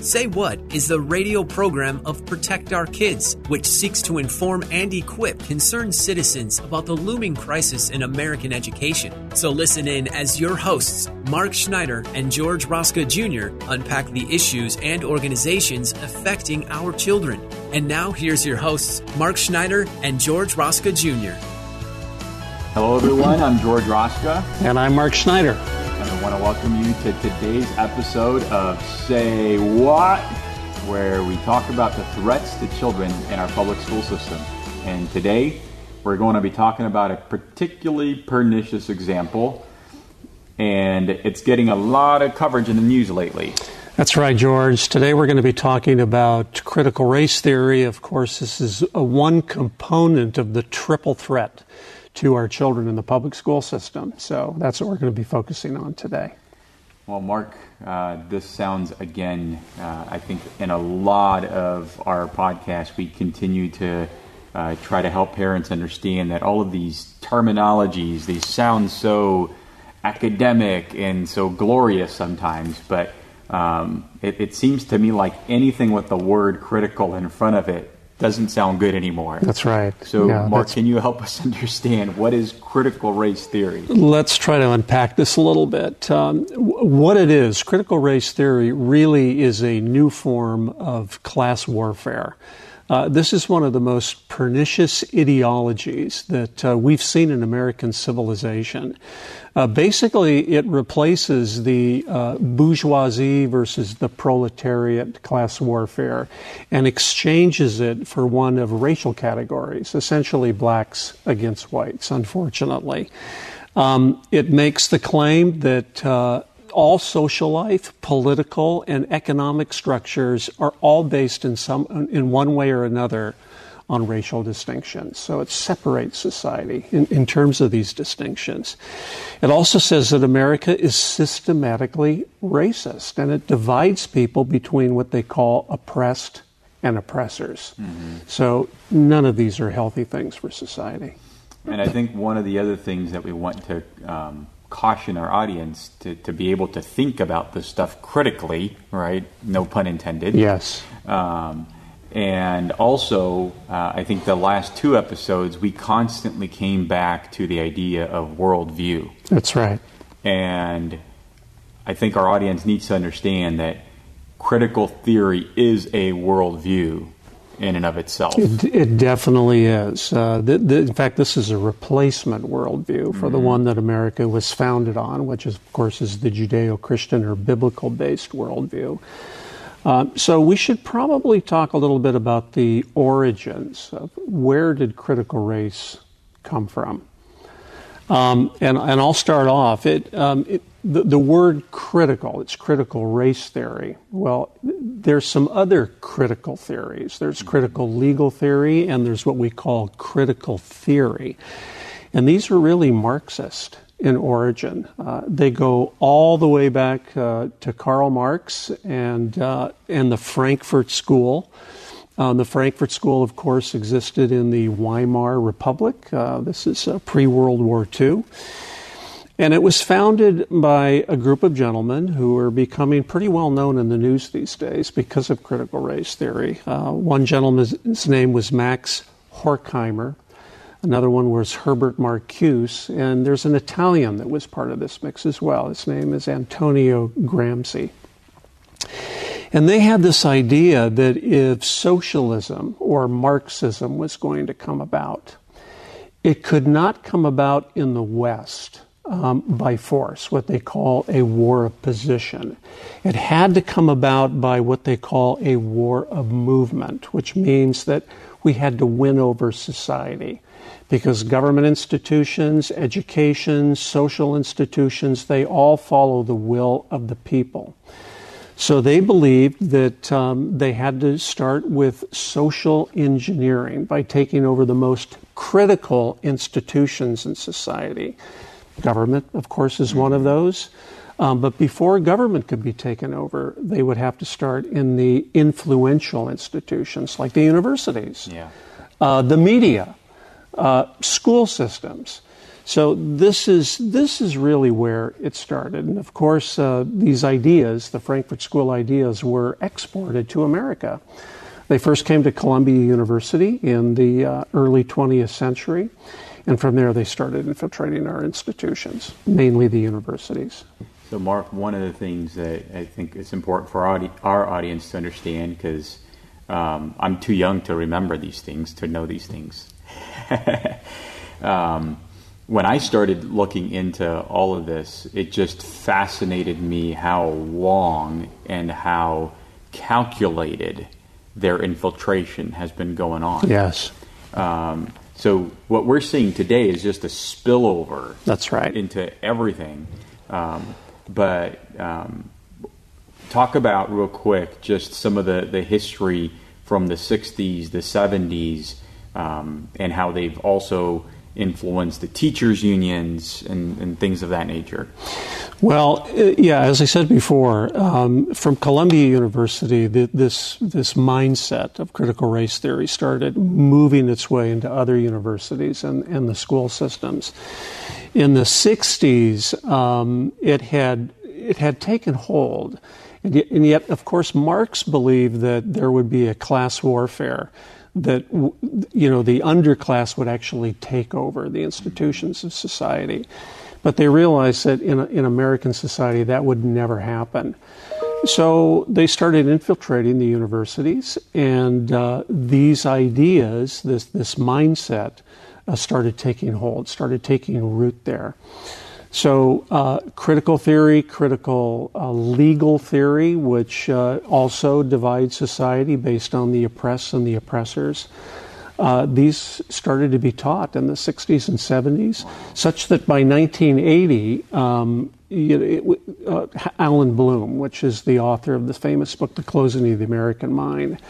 Say What is the radio program of Protect Our Kids, which seeks to inform and equip concerned citizens about the looming crisis in American education. So listen in as your hosts, Mark Schneider and George Rosca Jr., unpack the issues and organizations affecting our children. And now here's your hosts, Mark Schneider and George Rosca Jr. Hello, everyone. I'm George Rosca. And I'm Mark Schneider. I want to welcome you to today's episode of Say What, where we talk about the threats to children in our public school system. And today, we're going to be talking about a particularly pernicious example, and it's getting a lot of coverage in the news lately. That's right, George. Today we're going to be talking about critical race theory. Of course, this is a one component of the triple threat to our children in the public school system. So that's what we're going to be focusing on today. Well, Mark, uh, this sounds again, uh, I think in a lot of our podcasts, we continue to uh, try to help parents understand that all of these terminologies, they sound so academic and so glorious sometimes, but um, it, it seems to me like anything with the word critical in front of it doesn't sound good anymore. That's right. So, Yeah, Mark, can you help us understand what is critical race theory? Let's try to unpack this a little bit. Um, what it is, critical race theory really is a new form of class warfare. Uh, this is one of the most pernicious ideologies that uh, we've seen in American civilization. Uh, basically, it replaces the uh, bourgeoisie versus the proletariat class warfare and exchanges it for one of racial categories, essentially blacks against whites, unfortunately. Um, it makes the claim that uh, all social life, political, and economic structures are all based in some in one way or another on racial distinctions. So it separates society in, in terms of these distinctions. It also says that America is systematically racist and it divides people between what they call oppressed and oppressors. So none of these are healthy things for society. And I think one of the other things that we want to um, caution our audience to, to be able to think about this stuff critically, right? No pun intended. Yes. Um, and also, uh, I think the last two episodes, we constantly came back to the idea of worldview. That's right. And I think our audience needs to understand that critical theory is a worldview in and of itself. It, it definitely is. Uh, th- th- in fact, this is a replacement worldview for the one that America was founded on, which, is, of course, is the Judeo Christian or biblical based worldview. Uh, so, we should probably talk a little bit about the origins of where did critical race come from. Um, and, and I'll start off. It, um, it, the, the word critical, it's critical race theory. Well, there's some other critical theories. There's critical legal theory, and there's what we call critical theory. And these are really Marxist in origin. Uh, they go all the way back uh, to Karl Marx and, uh, and the Frankfurt School. Um, the Frankfurt School, of course, existed in the Weimar Republic. Uh, this is uh, pre World War II. And it was founded by a group of gentlemen who are becoming pretty well known in the news these days because of critical race theory. Uh, one gentleman's name was Max Horkheimer. Another one was Herbert Marcuse. And there's an Italian that was part of this mix as well. His name is Antonio Gramsci. And they had this idea that if socialism or Marxism was going to come about, it could not come about in the West um, by force, what they call a war of position. It had to come about by what they call a war of movement, which means that we had to win over society. Because government institutions, education, social institutions, they all follow the will of the people. So they believed that um, they had to start with social engineering by taking over the most critical institutions in society Government, of course, is one of those. Um, but before government could be taken over, they would have to start in the influential institutions like the universities, yeah. uh, the media, uh, school systems. So this is this is really where it started, and of course, uh, these ideas, the Frankfurt School ideas, were exported to America. They first came to Columbia University in the uh, early 20th century. And from there, they started infiltrating our institutions, mainly the universities. So, Mark, one of the things that I think is important for our, our audience to understand, because um, I'm too young to remember these things, to know these things. um, when I started looking into all of this, it just fascinated me how long and how calculated their infiltration has been going on. Yes. Um, so what we're seeing today is just a spillover. That's right. Into everything. Um, but um, talk about real quick just some of the, the history from the 60s, the 70s, um, and how they've also influenced the teachers' unions and, and things of that nature. Well, uh, yeah, as I said before, um, from Columbia University, the, this this mindset of critical race theory started moving its way into other universities and, and the school systems. In the '60s, um, it had it had taken hold, and yet, and yet, of course, Marx believed that there would be a class warfare that you know the underclass would actually take over the institutions of society. But they realized that in, in American society that would never happen. So they started infiltrating the universities, and uh, these ideas, this, this mindset, uh, started taking hold, started taking root there. So, uh, critical theory, critical uh, legal theory, which uh, also divides society based on the oppressed and the oppressors. Uh, these started to be taught in the 60s and 70s, such that by 1980, um, know, it, uh, Allan Bloom, which is the author of the famous book, The Closing of the American Mind,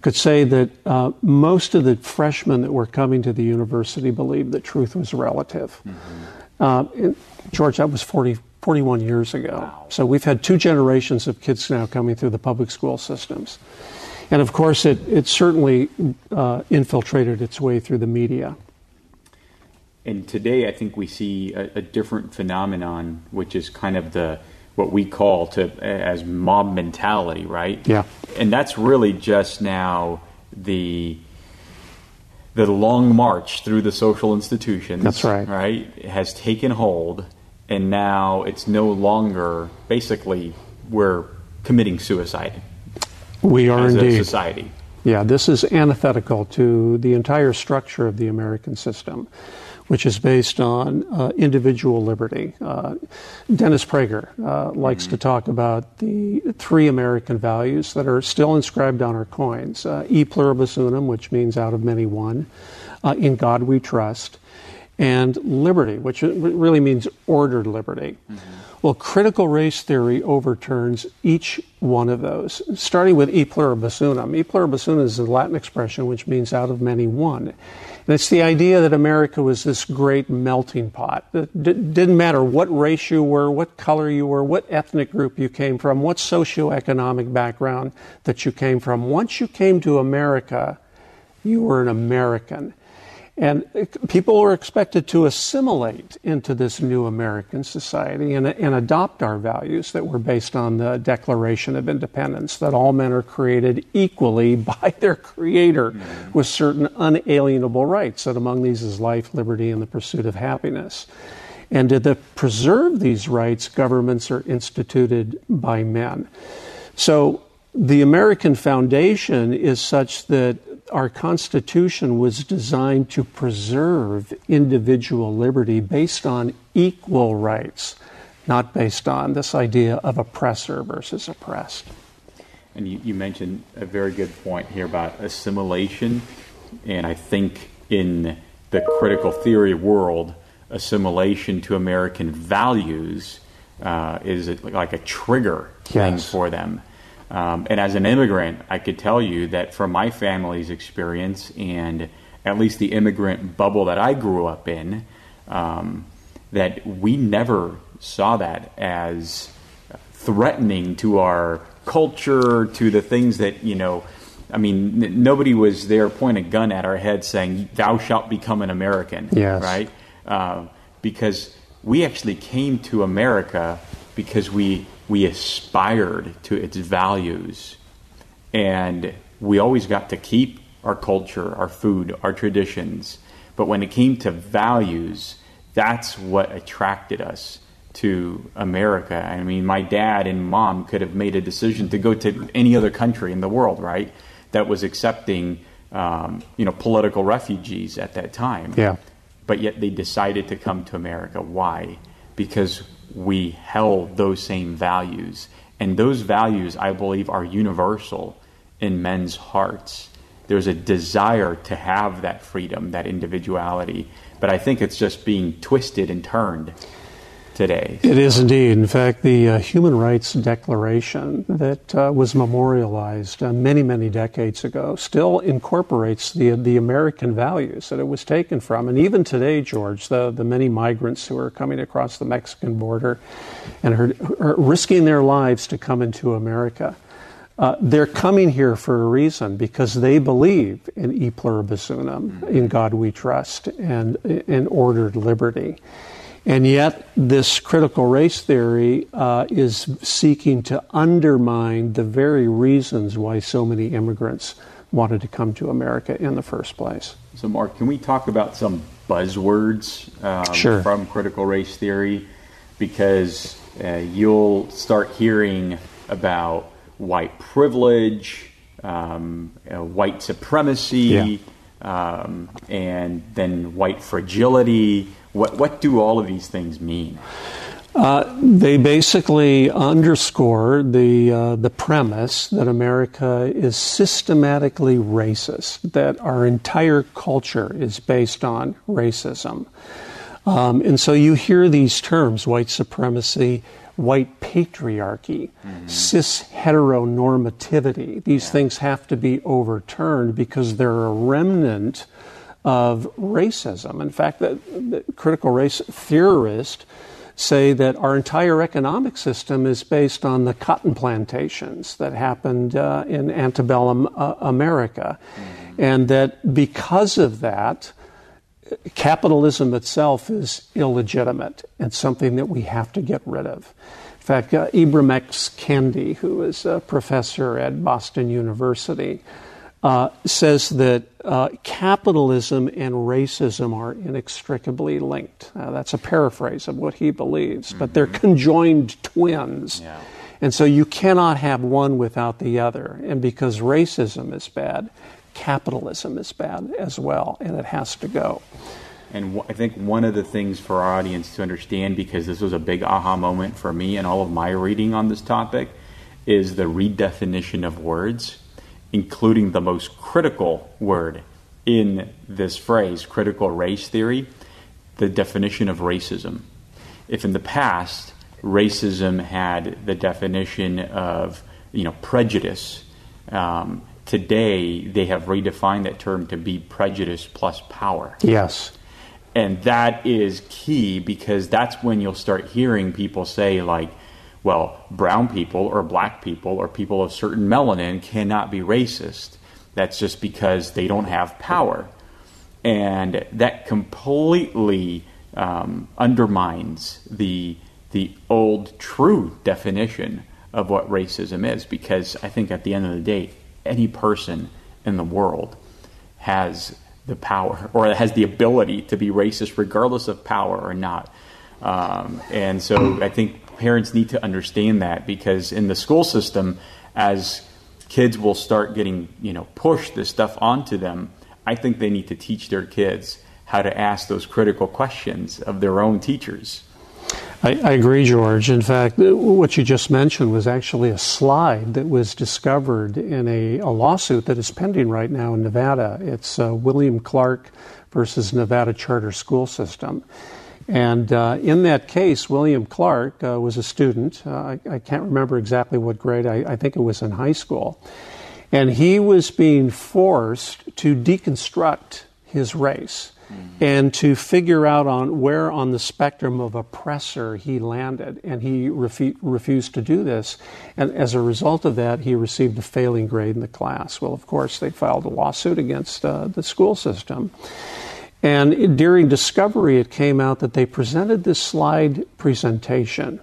could say that uh, most of the freshmen that were coming to the university believed that truth was relative. Mm-hmm. Uh, George, that was 40, 41 years ago. Wow. So we've had two generations of kids now coming through the public school systems. And of course, it, it certainly uh, infiltrated its way through the media. And today, I think we see a, a, different phenomenon, which is kind of the what we call to as mob mentality, right? Yeah. And that's really just now the the long march through the social institutions. That's right. Right has taken hold, and now it's no longer basically we're committing suicide. We are as indeed. a society. Yeah, this is antithetical to the entire structure of the American system, which is based on uh, individual liberty. Uh, Dennis Prager uh, likes mm-hmm. to talk about the three American values that are still inscribed on our coins uh, e pluribus unum, which means out of many one, uh, in God we trust, and liberty, which really means ordered liberty. Mm-hmm. Well, critical race theory overturns each one of those, starting with e pluribus unum. E pluribus unum is a Latin expression which means out of many one. And it's the idea that America was this great melting pot. It didn't matter what race you were, what color you were, what ethnic group you came from, what socioeconomic background that you came from. Once you came to America, you were an American. And people were expected to assimilate into this new American society and, and, adopt our values that were based on the Declaration of Independence that all men are created equally by their Creator mm-hmm. with certain unalienable rights, that among these is life, liberty, and the pursuit of happiness. And to preserve these rights, governments are instituted by men. So the American foundation is such that our Constitution was designed to preserve individual liberty based on equal rights, not based on this idea of oppressor versus oppressed. And you, you mentioned a very good point here about assimilation. And I think in the critical theory world, assimilation to American values uh, is like a trigger yes. thing for them. Um, and as an immigrant, I could tell you that from my family's experience and at least the immigrant bubble that I grew up in, um, that we never saw that as threatening to our culture, to the things that, you know, I mean, n- nobody was there pointing a gun at our head saying, Thou shalt become an American. Yes. Right? Uh, because we actually came to America because we we aspired to its values and we always got to keep our culture, our food, our traditions. But when it came to values, that's what attracted us to America. I mean, my dad and mom could have made a decision to go to any other country in the world, right? That was accepting, um, you know, political refugees at that time. Yeah. But yet they decided to come to America. Why? Because we held those same values. And those values, I believe, are universal in men's hearts. There's a desire to have that freedom, that individuality. But I think it's just being twisted and turned today. It is indeed. In fact, the uh, Human Rights Declaration that uh, was memorialized uh, many, many decades ago still incorporates the the American values that it was taken from. And even today, George, the, the many migrants who are coming across the Mexican border and are, are risking their lives to come into America. Uh, they're coming here for a reason because they believe in e pluribus unum, in God we trust, and in ordered liberty. And yet, this critical race theory uh, is seeking to undermine the very reasons why so many immigrants wanted to come to America in the first place. So, Mark, can we talk about some buzzwords um, sure. from critical race theory? Because uh, you'll start hearing about white privilege, um, uh, white supremacy, yeah. um, and then white fragility what, what do all of these things mean? Uh, they basically underscore the uh, the premise that America is systematically racist, that our entire culture is based on racism, um, and so you hear these terms: white supremacy, white patriarchy, mm-hmm. cis heteronormativity. These yeah. things have to be overturned because they're a remnant of racism. In fact, the, the critical race theorists say that our entire economic system is based on the cotton plantations that happened uh, in antebellum uh, America. Mm-hmm. And that because of that, capitalism itself is illegitimate and something that we have to get rid of. In fact, uh, Ibram X. Kendi, who is a professor at Boston University, uh, says that uh, capitalism and racism are inextricably linked. Uh, that's a paraphrase of what he believes, but mm-hmm. they're conjoined twins. Yeah. And so you cannot have one without the other. And because racism is bad, capitalism is bad as well, and it has to go. And w- I think one of the things for our audience to understand, because this was a big aha moment for me and all of my reading on this topic, is the redefinition of words including the most critical word in this phrase, critical race theory, the definition of racism. If in the past racism had the definition of you know prejudice, um, today they have redefined that term to be prejudice plus power. Yes. And that is key because that's when you'll start hearing people say like, well, brown people or black people or people of certain melanin cannot be racist. That's just because they don't have power. And that completely um, undermines the, the old true definition of what racism is because I think at the end of the day, any person in the world has the power or has the ability to be racist regardless of power or not. Um, and so I think parents need to understand that because in the school system, as kids will start getting, you know, pushed this stuff onto them, I think they need to teach their kids how to ask those critical questions of their own teachers. I, I, agree, George. In fact, what you just mentioned was actually a slide that was discovered in a, a lawsuit that is pending right now in Nevada. It's uh, William Clark versus Nevada Charter School System. And uh, in that case, William Clark uh, was a student. Uh, I, I, can't remember exactly what grade, I, I, think it was in high school. And he was being forced to deconstruct his race mm-hmm. and to figure out on where on the spectrum of oppressor he landed. And he refu- refused to do this. And as a result of that, he received a failing grade in the class. Well, of course, they filed a lawsuit against uh, the school system. And during discovery, it came out that they presented this slide presentation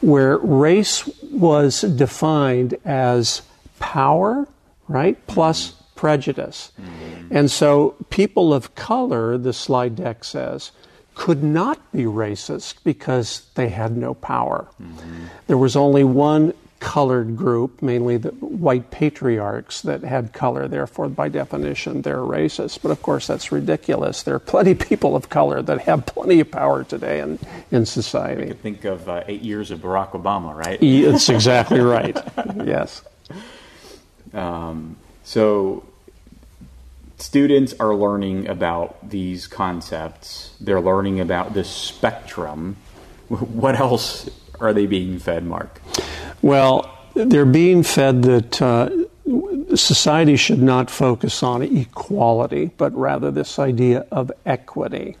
where race was defined as power, right, plus prejudice. Mm-hmm. And so people of color, the slide deck says, could not be racist because they had no power. Mm-hmm. There was only one colored group, mainly the white patriarchs that had color. Therefore, by definition, they're racist. But of course, that's ridiculous. There are plenty of people of color that have plenty of power today in, in society. You think of uh, eight years of Barack Obama, right? That's exactly right. yes. Um, so, students are learning about these concepts. They're learning about this spectrum. What else are they being fed, Mark? Well, they're being fed that uh, society should not focus on equality, but rather this idea of equity.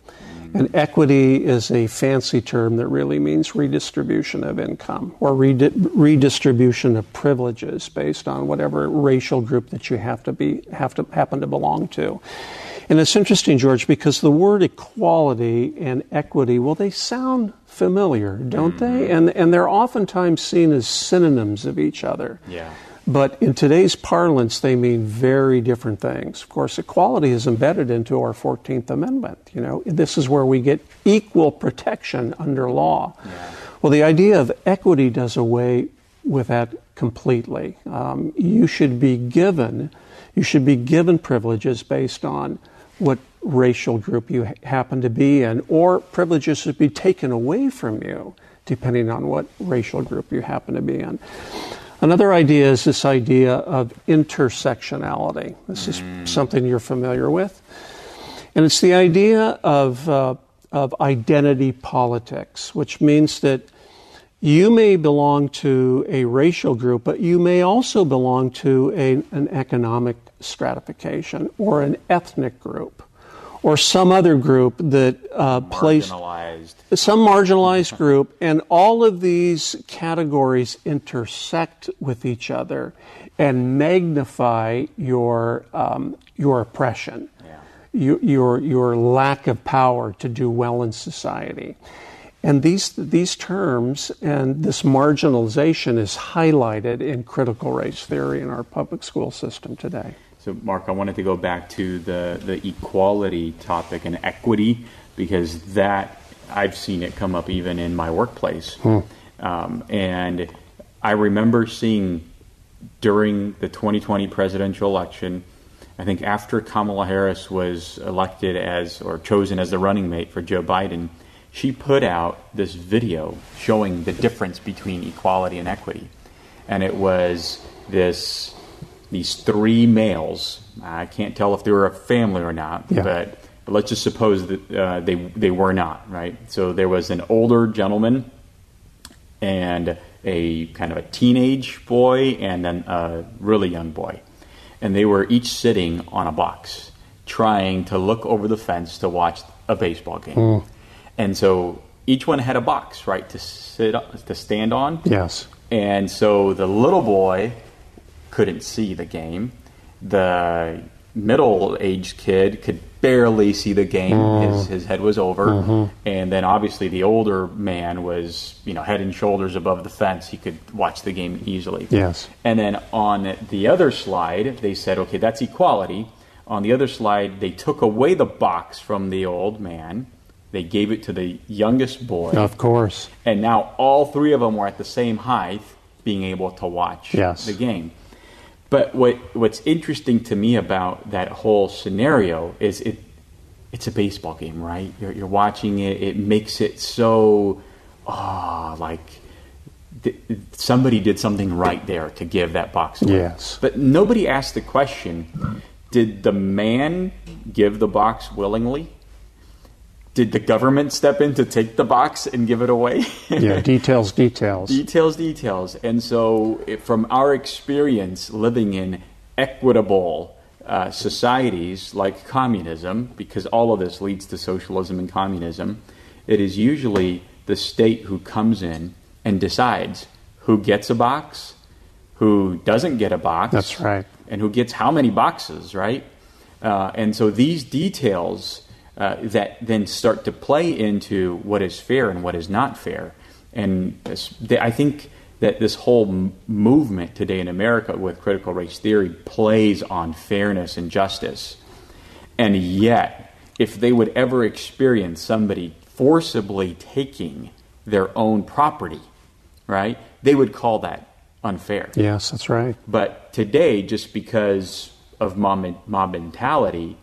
And equity is a fancy term that really means redistribution of income or redi- redistribution of privileges based on whatever racial group that you have to be have to happen to belong to. And it's interesting, George, because the word equality and equity, well, they sound familiar, don't mm-hmm. they? And, and they're oftentimes seen as synonyms of each other. Yeah. But in today's parlance, they mean very different things. Of course, equality is embedded into our 14th Amendment. You know, this is where we get equal protection under law. Yeah. Well, the idea of equity does away with that completely. Um, you should be given, you should be given privileges based on what racial group you happen to be in, or privileges should be taken away from you depending on what racial group you happen to be in. Another idea is this idea of intersectionality. This is mm. something you're familiar with. And it's the idea of, uh, of identity politics, which means that you may belong to a racial group, but you may also belong to a, an economic stratification or an ethnic group or some other group that uh, plays some marginalized group, and all of these categories intersect with each other and magnify your um, your oppression, yeah. your, your your lack of power to do well in society. And these, these terms and this marginalization is highlighted in critical race theory in our public school system today. So, Mark, I wanted to go back to the, the equality topic and equity because that I've seen it come up even in my workplace. Hmm. Um, and I remember seeing during the 2020 presidential election, I think after Kamala Harris was elected as or chosen as the running mate for Joe Biden, she put out this video showing the difference between equality and equity. And it was this these three males. I can't tell if they were a family or not, yeah. but, but, let's just suppose that uh, they they were not right. So there was an older gentleman and a kind of a teenage boy and then a really young boy, and they were each sitting on a box trying to look over the fence to watch a baseball game. Mm. And so each one had a box, right, to sit to stand on. Yes. And so the little boy couldn't see the game. The middle aged kid could barely see the game. Mm. His, his head was over. Mm-hmm. And then obviously the older man was, you know, head and shoulders above the fence. He could watch the game easily. Yes. And then on the other slide, they said, okay, that's equality. On the other slide, they took away the box from the old man. They gave it to the youngest boy. Of course. And now all three of them were at the same height, being able to watch yes. the game. But what what's interesting to me about that whole scenario is it it's a baseball game, right? You're, you're watching it. It makes it so ah like th- somebody did something right there to give that box away. Yes. But nobody asked the question: Did the man give the box willingly? Did the government step in to take the box and give it away? yeah, details, details. details, details. And so, from our experience living in equitable uh, societies like communism, because all of this leads to socialism and communism, it is usually the state who comes in and decides who gets a box, who doesn't get a box. That's right. And who gets how many boxes, right? Uh, and so these details uh, that then start to play into what is fair and what is not fair. And I think that this whole movement today in America with critical race theory plays on fairness and justice. And yet, if they would ever experience somebody forcibly taking their own property, right, they would call that unfair. Yes, that's right. But today, just because of mob, mob mentality,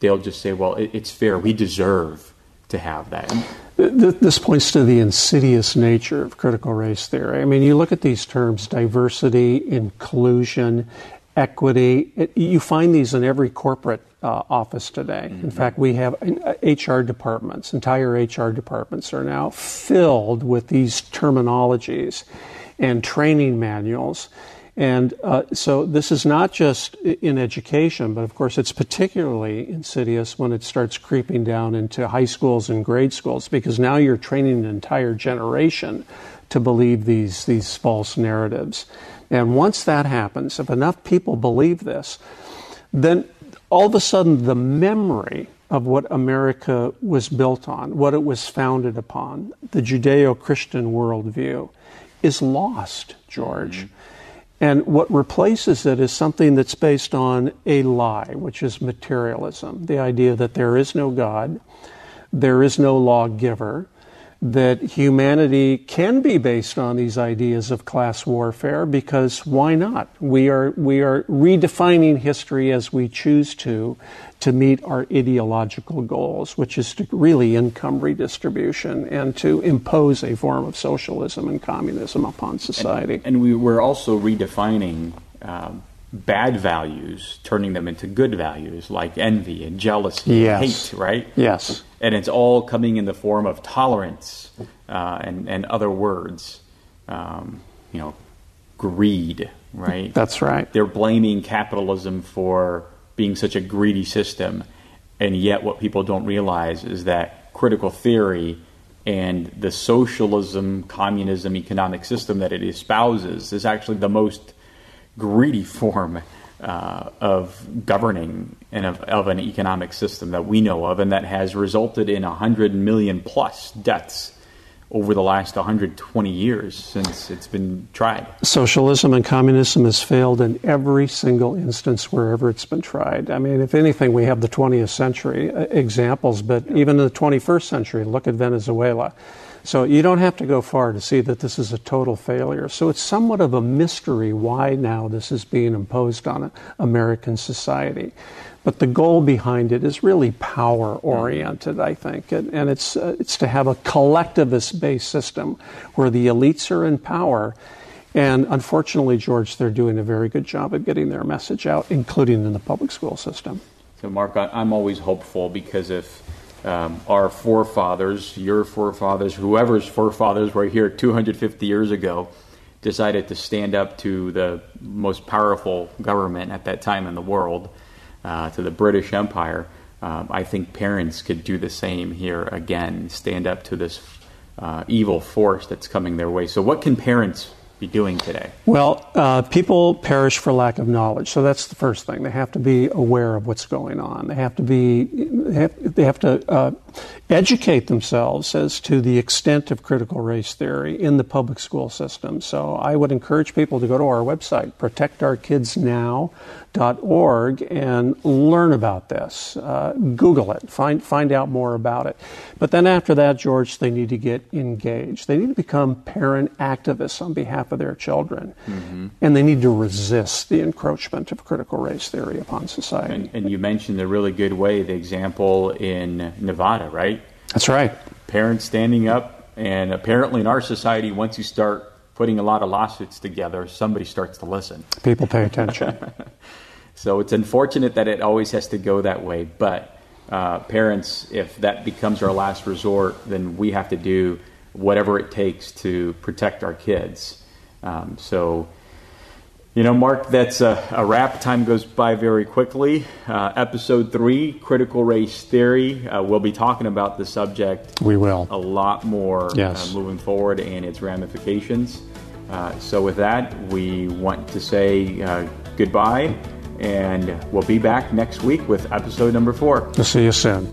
they'll just say, well, it, it's fair. We deserve to have that. This points to the insidious nature of critical race theory. I mean, you look at these terms diversity, inclusion, equity. It, you find these in every corporate uh, office today. Mm-hmm. In fact, we have HR uh, departments, entire HR departments are now filled with these terminologies and training manuals and uh, so this is not just in education, but of course it's particularly insidious when it starts creeping down into high schools and grade schools because now you're training an entire generation to believe these, these false narratives. And once that happens, if enough people believe this, then all of a sudden the memory of what America was built on, what it was founded upon, the Judeo Christian worldview, is lost, George. Mm-hmm. And what replaces it is something that's based on a lie, which is materialism the idea that there is no God, there is no lawgiver, that humanity can be based on these ideas of class warfare because why not? We are, we are redefining history as we choose to to meet our ideological goals, which is to really income redistribution and to impose a form of socialism and communism upon society. And, and we were also redefining. Um, bad values, turning them into good values like envy and jealousy yes. and hate, right? Yes. And it's all coming in the form of tolerance uh, and, and other words. Um, you know, greed, right? That's right. They're blaming capitalism for being such a greedy system. And yet, what people don't realize is that critical theory and the socialism, communism, economic system that it espouses is actually the most greedy form uh, of governing and of, of, an economic system that we know of, and that has resulted in 100 million plus deaths over the last 120 years since it's been tried. Socialism and communism has failed in every single instance wherever it's been tried. I mean, if anything, we have the 20th century uh, examples, but even in the 21st century, look at Venezuela. So you don't have to go far to see that this is a total failure. So it's somewhat of a mystery why now this is being imposed on American society. But the goal behind it is really power oriented, I think. And, and it's, uh, it's to have a collectivist based system where the elites are in power. And unfortunately, George, they're doing a very good job of getting their message out, including in the public school system. So, Mark, I'm always hopeful because if um, our forefathers, your forefathers, whoever's forefathers were here 250 years ago, decided to stand up to the most powerful government at that time in the world, uh, to the British Empire. Um, I think parents could do the same here again, stand up to this uh, evil force that's coming their way. So, what can parents be doing today? Well, uh, people perish for lack of knowledge. So that's the first thing. They have to be aware of what's going on. They have to be, they have, they have to uh, educate themselves as to the extent of critical race theory in the public school system. So I would encourage people to go to our website, protectourkidsnow.org, and learn about this. Uh, Google it, find, find out more about it. But then after that, George, they need to get engaged. They need to become parent activists on behalf of their children. Mm-hmm. And they need to resist the encroachment of critical race theory upon society. And, and you mentioned a really good way, the example in Nevada, right? That's right. Parents standing up, and apparently in our society, once you start putting a lot of lawsuits together, somebody starts to listen. People pay attention. so it's unfortunate that it always has to go that way, but uh, parents, if that becomes our last resort, then we have to do whatever it takes to protect our kids. Um, so, you know, Mark, that's a, a, wrap. Time goes by very quickly. Uh, episode three, critical race theory. Uh, we'll be talking about the subject. We will a lot more yes. Uh, moving forward and its ramifications. Uh, so, with that, we want to say uh, goodbye and we'll be back next week with episode number four. We'll see you soon.